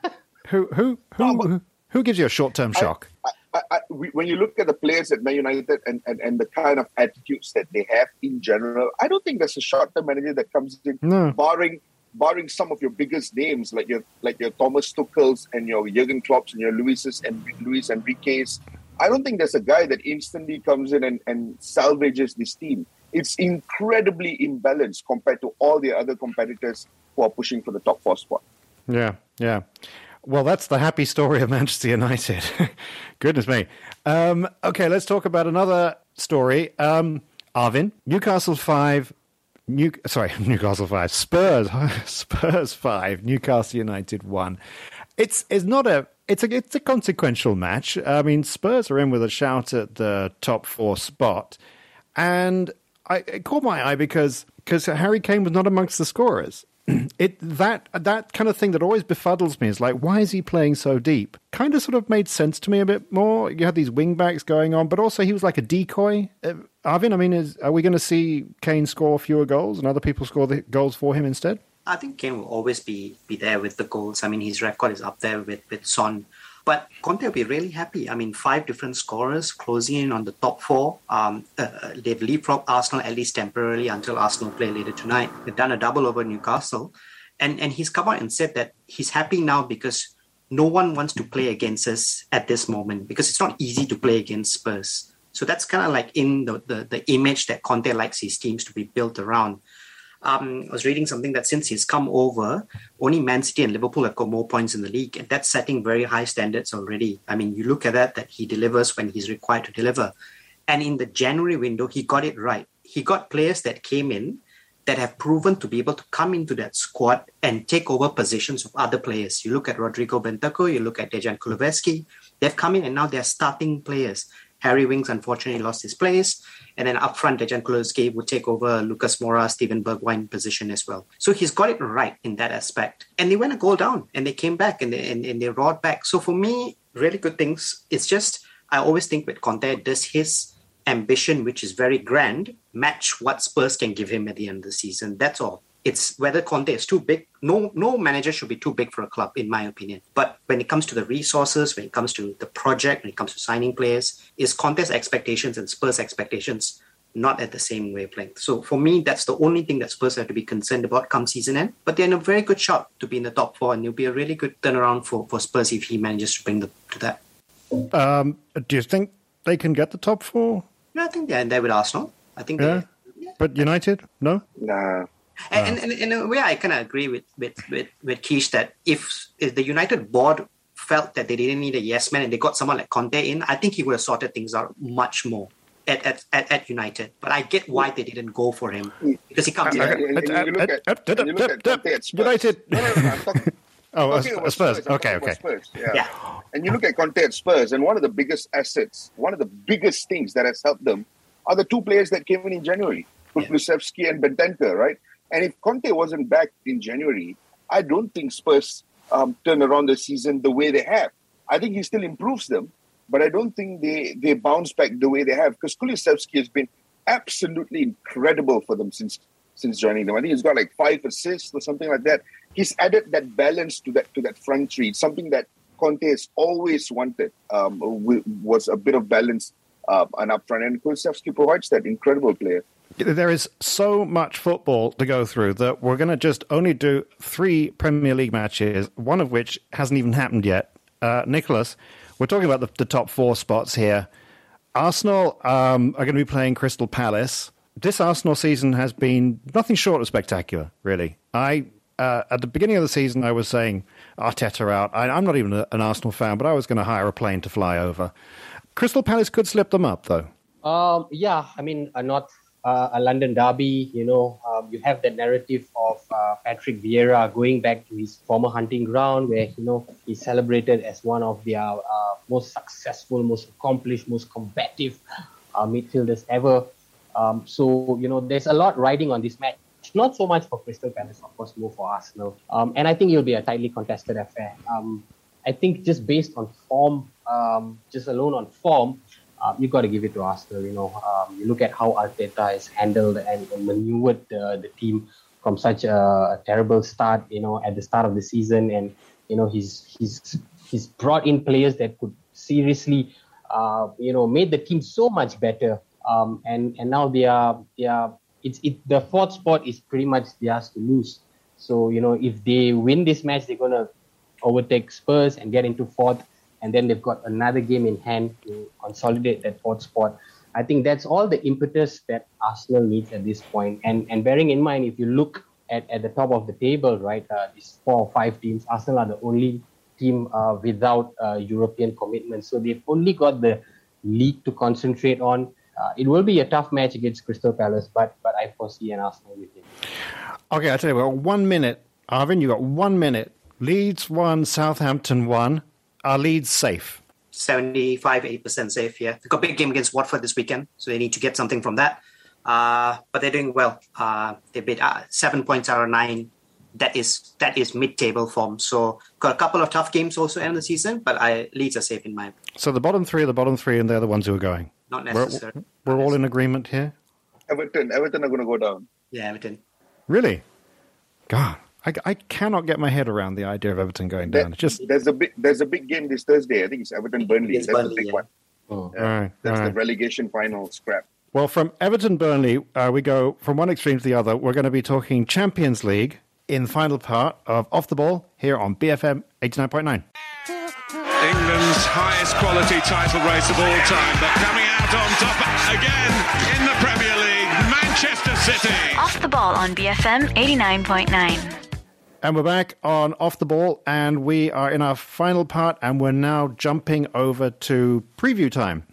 who who who who, who gives you a short-term shock? I, I, I, when you look at the players at Man United and, and, and the kind of attitudes that they have in general, I don't think there's a short-term manager that comes in, No. barring barring some of your biggest names like your like your Thomas Tuchel's and your Jurgen Klopp's and your Luis's and Luis Enrique's. I don't think there's a guy that instantly comes in and, and salvages this team. It's incredibly imbalanced compared to all the other competitors who are pushing for the top four spot. Yeah, yeah. Well, that's the happy story of Manchester United. Goodness me. Um, okay, let's talk about another story. Um, Arvin, Newcastle five. New, sorry, Newcastle five. Spurs, Spurs five. Newcastle United one. It's it's not a it's a it's a consequential match. I mean, Spurs are in with a shout at the top four spot, and I, it caught my eye because because Harry Kane was not amongst the scorers. It that that kind of thing that always befuddles me is like, why is he playing so deep? Kind of sort of made sense to me a bit more. You had these wing backs going on, but also he was like a decoy. Uh, Arvin, I mean, is are we going to see Kane score fewer goals and other people score the goals for him instead? I think Kane will always be be there with the goals. I mean, his record is up there with with Son. But Conte will be really happy. I mean, five different scorers closing in on the top four. Um, uh, uh, they've leapfrogged Arsenal at least temporarily until Arsenal play later tonight. They've done a double over Newcastle, and and he's come out and said that he's happy now because no one wants to play against us at this moment because it's not easy to play against Spurs. So that's kind of like in the, the the image that Conte likes his teams to be built around um, I was reading something that since he's come over, only Man City and Liverpool have got more points in the league, and that's setting very high standards already. I mean, you look at that, that he delivers when he's required to deliver. And in the January window, he got it right. He got players that came in that have proven to be able to come into that squad and take over positions of other players. You look at Rodrigo Bentancur, you look at Dejan Kulusevski, they've come in and now they're starting players. Harry Winks unfortunately lost his place. And then up front, Dejan Kulusevski would take over Lucas Moura, Steven Bergwijn position as well. So he's got it right in that aspect. And they went a goal down and they came back and they, and, and they roared back. So for me, really good things. It's just, I always think with Conte, does his ambition, which is very grand, match what Spurs can give him at the end of the season? That's all. It's whether Conte is too big. No, no manager should be too big for a club, in my opinion. But when it comes to the resources, when it comes to the project, when it comes to signing players, is Conte's expectations and Spurs' expectations not at the same wavelength. So for me, that's the only thing that Spurs have to be concerned about come season end. But they're in a very good shot to be in the top four, and it'll be a really good turnaround for, for Spurs if he manages to bring them to that. Um, do you think they can get the top four? Yeah, I think they're in there with Arsenal. I think Yeah, they, but United, no. Nah. And, and, and in a way, I kind of agree with with with with Keish that if, if the United board felt that they didn't need a yes man and they got someone like Conte in, I think he would have sorted things out much more at at, at, at United. But I get why they didn't go for him because he comes in. And- and- and you look at- you look at Conte at Spurs. United. No, no, no, I'm talking- Oh, talking Spurs. I'm Okay, okay. Spurs, yeah. Yeah. And you look at Conte at Spurs, and one of the biggest assets, one of the biggest things that has helped them are the two players that came in in January, Kulusevski and Bentancur, right? And if Conte wasn't back in January, I don't think Spurs um, turn around the season the way they have. I think he still improves them, but I don't think they, they bounce back the way they have because Kulusevski has been absolutely incredible for them since since joining them. I think he's got like five assists or something like that. He's added that balance to that to that front three, something that Conte has always wanted. Um, was a bit of balance uh, and up front. And Kulusevski provides that incredible player. There is so much football to go through that we're going to just only do three Premier League matches, one of which hasn't even happened yet. Uh, Nicholas, we're talking about the, the, top four spots here. Arsenal um, are going to be playing Crystal Palace. This Arsenal season has been nothing short of spectacular, really. I uh, at the beginning of the season, I was saying Arteta out. I, am not even a, an Arsenal fan, but I was going to hire a plane to fly over. Crystal Palace could slip them up, though. Um, yeah, I mean, uh, not uh, a London derby. You know, um, you have the narrative of uh, Patrick Vieira going back to his former hunting ground, where you know he's celebrated as one of their uh, most successful, most accomplished, most combative uh, midfielders ever. Um, so you know, there's a lot riding on this match. Not so much for Crystal Palace, of course, more for Arsenal. Um, and I think it'll be a tightly contested affair. Um, I think just based on form, um, just alone on form, uh, you got to give it to Arsenal. You know, um, you look at how Arteta has handled and, and maneuvered the, the team from such a, a, terrible start. You know, at the start of the season, and you know he's he's he's brought in players that could seriously, uh, you know, made the team so much better. Um, and and now they are they are it's it the fourth spot is pretty much theirs to lose. So you know if they win this match, they're gonna overtake Spurs and get into fourth and then they've got another game in hand to consolidate that fourth spot. I think that's all the impetus that Arsenal needs at this point. And and bearing in mind, if you look at, at the top of the table, right, uh, these four or five teams, Arsenal are the only team uh, without uh, European commitment. So they've only got the league to concentrate on. Uh, it will be a tough match against Crystal Palace, but but I foresee an Arsenal win. Okay, I'll tell you what, one minute. Arvin, you got one minute. Leeds one, Southampton won. Are Leeds safe? 75, 80% safe, yeah. They've got a big game against Watford this weekend, so they need to get something from that. Uh, but they're doing well. Uh, they beat uh, seven points out of nine. That is that is mid-table form. So got a couple of tough games also end of the season, but I Leeds are safe in my. So the bottom three are the bottom three, and they're the ones who are going. Not necessarily. We're, we're all in agreement here. Everton, Everton are going to go down. Yeah, Everton. Really? God, I, I cannot get my head around the idea of Everton going down. There, just there's a big there's a big game this Thursday. I think it's Everton Burnley. That's Burnley, the big yeah. one. Oh, yeah. right, That's right. the relegation final scrap. Well, from Everton Burnley, uh, we go from one extreme to the other. We're going to be talking Champions League in the final part of Off the Ball here on BFM 89.9. England's highest quality title race of all time, but coming out on top again in the Premier League, Manchester City. Off the ball on BFM 89.9. And we're back on Off the Ball, and we are in our final part, and we're now jumping over to preview time.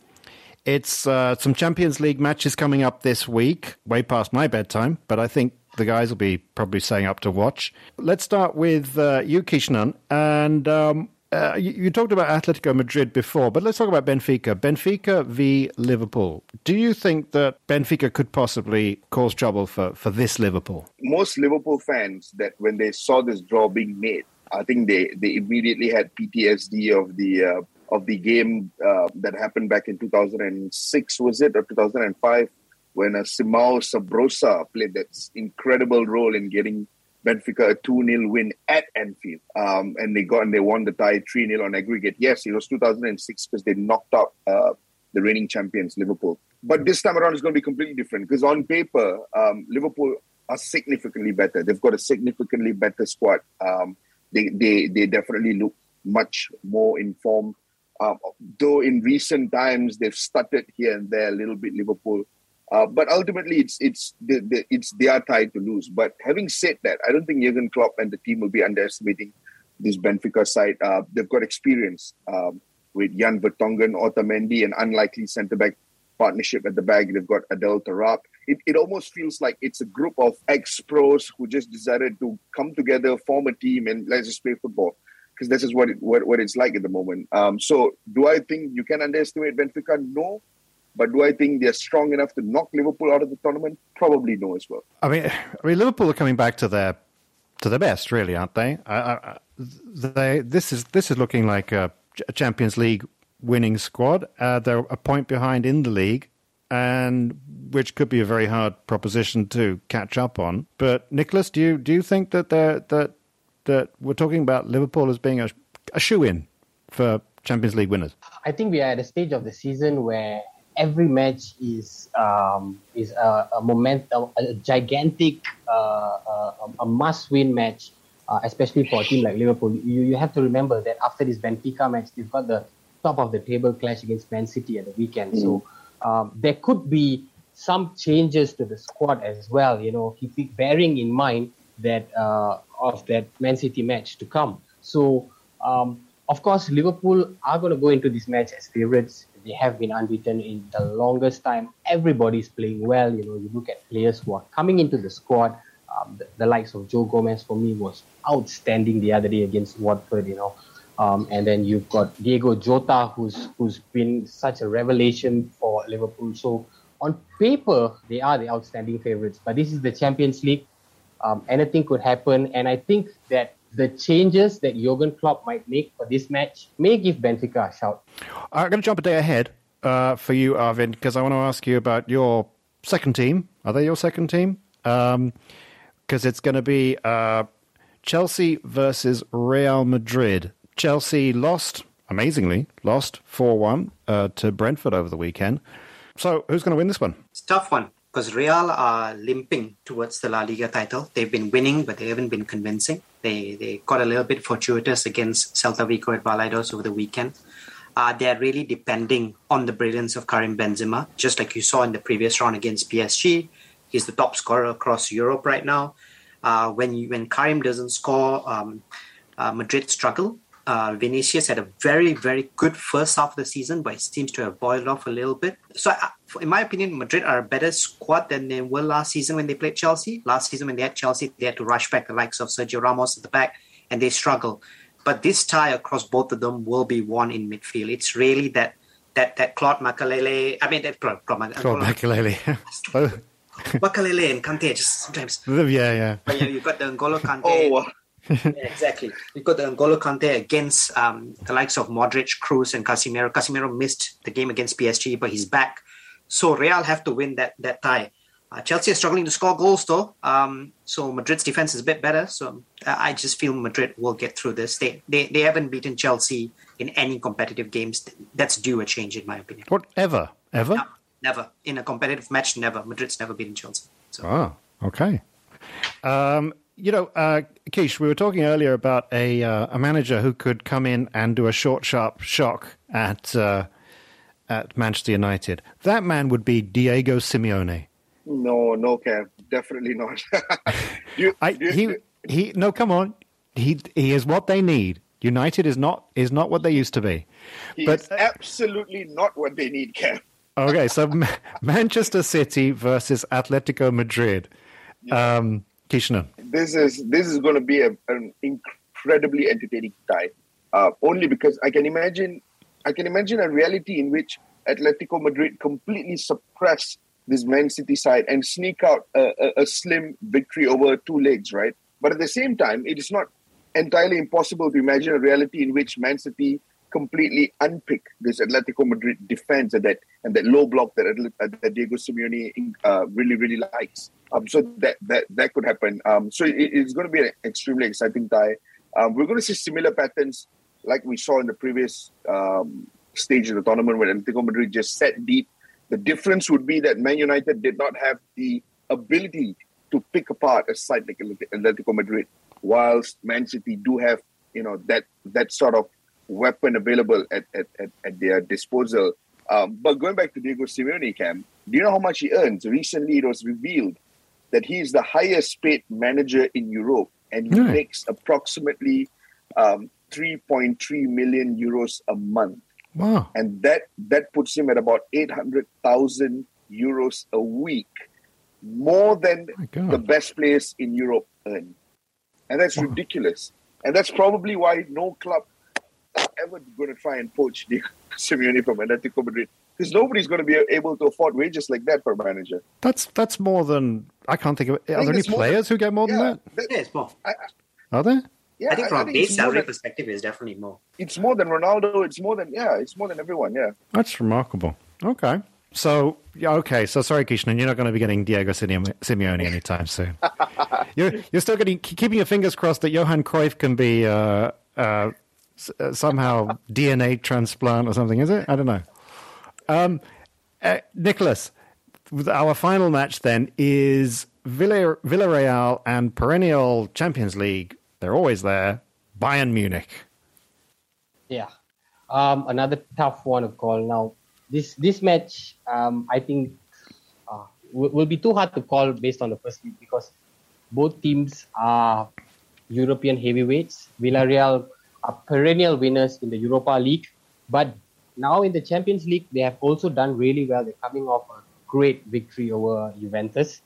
It's uh, some Champions League matches coming up this week, way past my bedtime, but I think the guys will be probably staying up to watch. Let's start with uh, you, Kishnan, and um, uh, you, you, talked about Atletico Madrid before, but let's talk about Benfica. Benfica v Liverpool. Do you think that Benfica could possibly cause trouble for, for this Liverpool? Most Liverpool fans that when they saw this draw being made, I think they, they immediately had PTSD of the uh, of the game uh, that happened back in 2006, was it, or 2005, when uh, Simao Sabrosa played that incredible role in getting Benfica a 2 0 win at Anfield. Um, and they got and they won the tie 3 0 on aggregate. Yes, it was 2006 because they knocked out uh, the reigning champions, Liverpool. But this time around, it's going to be completely different because on paper, um, Liverpool are significantly better. They've got a significantly better squad. Um, they, they, they definitely look much more informed. Um, though in recent times, they've stuttered here and there a little bit, Liverpool. Uh, but ultimately, it's it's the, the, it's their tie to lose. But having said that, I don't think Jurgen Klopp and the team will be underestimating this Benfica side. Uh, they've got experience um, with Jan Vertonghen, Otamendi, an unlikely centre back partnership at the back. They've got Adel Taarabt. It, it almost feels like it's a group of ex pros who just decided to come together, form a team, and let's just play football. Because this is what, it, what what it's like at the moment. Um, so, do I think you can underestimate Benfica? No. But do I think they're strong enough to knock Liverpool out of the tournament? Probably no as well. I mean, I mean, Liverpool are coming back to their to their best, really, aren't they? I, I, they this is this is looking like a, a Champions League winning squad. Uh, they're a point behind in the league, and which could be a very hard proposition to catch up on. But Nicholas, do you do you think that that that we're talking about Liverpool as being a, a shoe in for Champions League winners? I think we are at a stage of the season where every match is um, is a, a momentum, a gigantic, uh, uh, a must-win match, uh, especially for a team like Liverpool. You you have to remember that after this Benfica match, they've got the top of the table clash against Man City at the weekend. Mm. So um, there could be some changes to the squad as well. You know, keep bearing in mind that uh, of that Man City match to come. So. Um, of course, Liverpool are going to go into this match as favourites. They have been unbeaten in the longest time. Everybody's playing well. You know, you look at players who are coming into the squad. Um, the, the, likes of Joe Gomez for me was outstanding the other day against Watford. You know, um, and then you've got Diogo Jota, who's who's been such a revelation for Liverpool. So on paper, they are the outstanding favourites. But this is the Champions League. Um, anything could happen, and I think that the changes that Jurgen Klopp might make for this match may give Benfica a shout. I'm going to jump a day ahead uh, for you, Arvin, because I want to ask you about your second team. Are they your second team? Because um, it's going to be uh, Chelsea versus Real Madrid. Chelsea lost, amazingly, lost 4 1 uh, to Brentford over the weekend. So who's going to win this one? It's a tough one because Real are limping towards the La Liga title. They've been winning, but they haven't been convincing. They they got a little bit fortuitous against Celta Vigo at Balaidos over the weekend. Uh, they're really depending on the brilliance of Karim Benzema, just like you saw in the previous round against PSG. He's the top scorer across Europe right now. Uh, when you, when Karim doesn't score, um, uh, Madrid struggle uh, Vinicius had a very, very good first half of the season, but it seems to have boiled off a little bit. So, uh, in my opinion, Madrid are a better squad than they were last season when they played Chelsea. Last season, when they had Chelsea, they had to rush back the likes of Sergio Ramos at the back, and they struggle. But this tie across both of them will be won in midfield. It's really that that that Claude Makelele. I mean, that Claude, Claude, Claude Makelele. Makelele and Kante just sometimes. Yeah, yeah. But yeah, you've got the N'Golo Kante. Oh, yeah, exactly. You've got the N'Golo Kante against um, the likes of Modric, Kroos, and Casemiro. Casemiro missed the game against PSG, but he's back. So Real have to win that that tie. Uh, Chelsea are struggling to score goals though. Um, so Madrid's defense is a bit better. So uh, I just feel Madrid will get through this. They, they they haven't beaten Chelsea in any competitive games. That's due a change in my opinion. Whatever, ever? No, never in a competitive match. Never. Madrid's never beaten Chelsea. So. Oh, okay. Um, you know, uh, Keish, we were talking earlier about a uh, a manager who could come in and do a short, sharp shock at uh, at Manchester United. That man would be Diego Simeone. No, no, Cam, definitely not. you, I, you, he he. No, come on. He he is what they need. United is not is not what they used to be. He but, absolutely not what they need, Cam. okay, so Manchester City versus Atletico Madrid. Yeah. Um, Kishna. This is this is going to be a, an incredibly entertaining tie. Uh, only because I can imagine I can imagine a reality in which Atletico Madrid completely suppress this Man City side and sneak out a, a, a, slim victory over two legs, right? But at the same time, it is not entirely impossible to imagine a reality in which Man City completely unpick this Atletico Madrid defense and that and that low block that, that Diego Simeone uh, really really likes. Um, so that that that could happen. Um, so it, it's going to be an extremely exciting tie. Um, we're going to see similar patterns like we saw in the previous um, stage of the tournament when Atletico Madrid just set deep. The difference would be that Man United did not have the ability to pick apart a side like Atletico Madrid, whilst Man City do have you know that that sort of weapon available at, at, at, at their disposal. Um, but going back to Diego Simeone, Cam, do you know how much he earns? Recently, it was revealed that he is the highest paid manager in Europe, and he mm. makes approximately um, 3.3 million euros a month. Wow! And that that puts him at about 800,000 euros a week, more than oh the best players in Europe earn, and that's wow. ridiculous. And that's probably why no club ever going to try and poach Diego Simeone from Atletico Madrid because nobody's going to be able to afford wages like that for a manager. That's that's more than I can't think of. Are there any players than, who get more yeah, than that? that yeah, it's more. I, are there? Yeah, I think from I, a base salary than, perspective, it's definitely more. It's more than Ronaldo. It's more than yeah. It's more than everyone. Yeah. That's remarkable. Okay. So yeah, okay. So sorry, Kishnan, you're not going to be getting Diego Simeone anytime soon. you're you're still getting keeping your fingers crossed that Johan Cruyff can be uh, uh, uh, somehow DNA transplant or something, is it? I don't know. Um, Uh, Nicholas, our final match then is Villa, Villarreal and perennial Champions League. They're always there. Bayern Munich. Yeah, um, another tough one to call. Now, this this match, um, I think, uh, will, will be too hard to call based on the first league because both teams are European heavyweights. Villarreal are perennial winners in the Europa League, but now in the Champions League, they have also done really well. They're coming off a great victory over Juventus.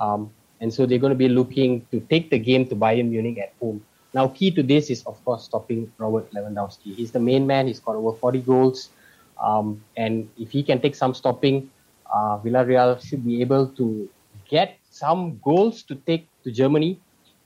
Um, and so they're going to be looking to take the game to Bayern Munich at home. Now, key to this is, of course, stopping Robert Lewandowski. He's the main man. He's got over 40 goals. Um, and if he can take some stopping, uh, Villarreal should be able to get some goals to take to Germany.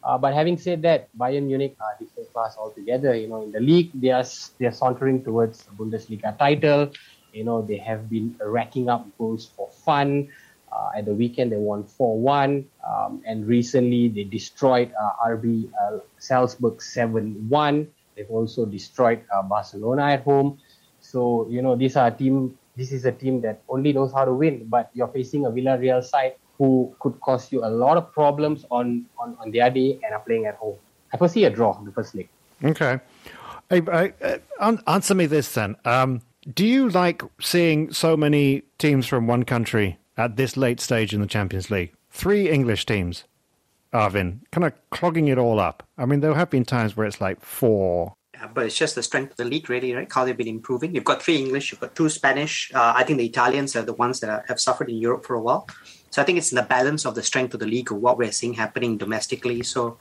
Uh, but having said that, Bayern Munich are different class altogether. You know, in the league, they are they are sauntering towards the Bundesliga title. You know, they have been racking up goals for fun. Uh, at the weekend, they won 4 1. Um, and recently, they destroyed uh, RB uh, Salzburg 7 1. They've also destroyed uh, Barcelona at home. So, you know, these are team. This is a team that only knows how to win, but you're facing a Villarreal side who could cause you a lot of problems on, on, on their day and are playing at home. I foresee a draw in the first leg. Okay. I, I, uh, answer me this then. Um, do you like seeing so many teams from one country at this late stage in the Champions League? Three English teams, Arvin, kind of clogging it all up. I mean, there have been times where it's like four. Yeah, but it's just the strength of the league, really, right? How they've been improving. You've got three English, you've got two Spanish. Uh, I think the Italians are the ones that have suffered in Europe for a while. So I think it's in the balance of the strength of the league of what we're seeing happening domestically. So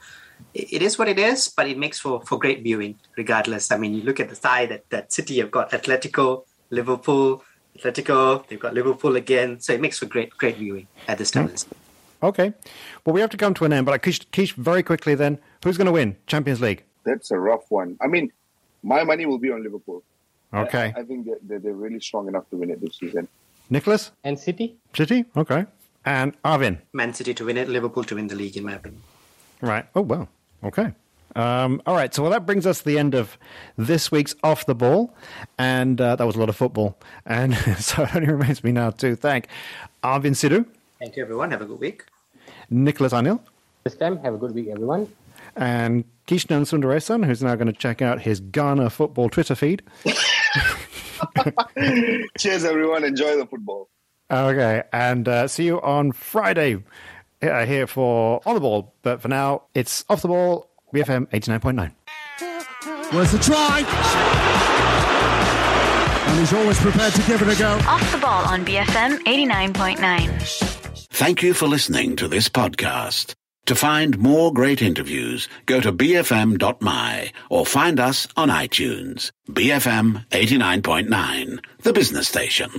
it is what it is, but it makes for, for great viewing regardless. I mean, you look at the side that, that City have got Atletico, Liverpool, Atletico, they've got Liverpool again. So it makes for great great viewing at this time. Mm. Okay. Well, we have to come to an end, but I Kish, Kish very quickly then, who's going to win Champions League? That's a rough one. I mean, my money will be on Liverpool. Okay. I, I think that they're really strong enough to win it this season. Nicholas? And City? City? Okay. And Arvin? Man City to win it, Liverpool to win the league, in my opinion. Right. Oh, well. Okay. Um, all right, so well, that brings us to the end of this week's Off the Ball, and uh, that was a lot of football. And so it only remains me now to thank Arvin Sidhu. Thank you, everyone. Have a good week. Nicholas Anil. This time, have a good week, everyone. And Kishnan Sundaresan, who's now going to check out his Ghana football Twitter feed. Cheers, everyone. Enjoy the football. Okay, and uh, see you on Friday uh, here for On the Ball. But for now, it's Off the Ball, BFM 89.9. Where's the try? And he's always prepared to give it a go. Off the Ball on BFM 89.9. Thank you for listening to this podcast. To find more great interviews, go to bfm.my or find us on iTunes. BFM 89.9, the business station.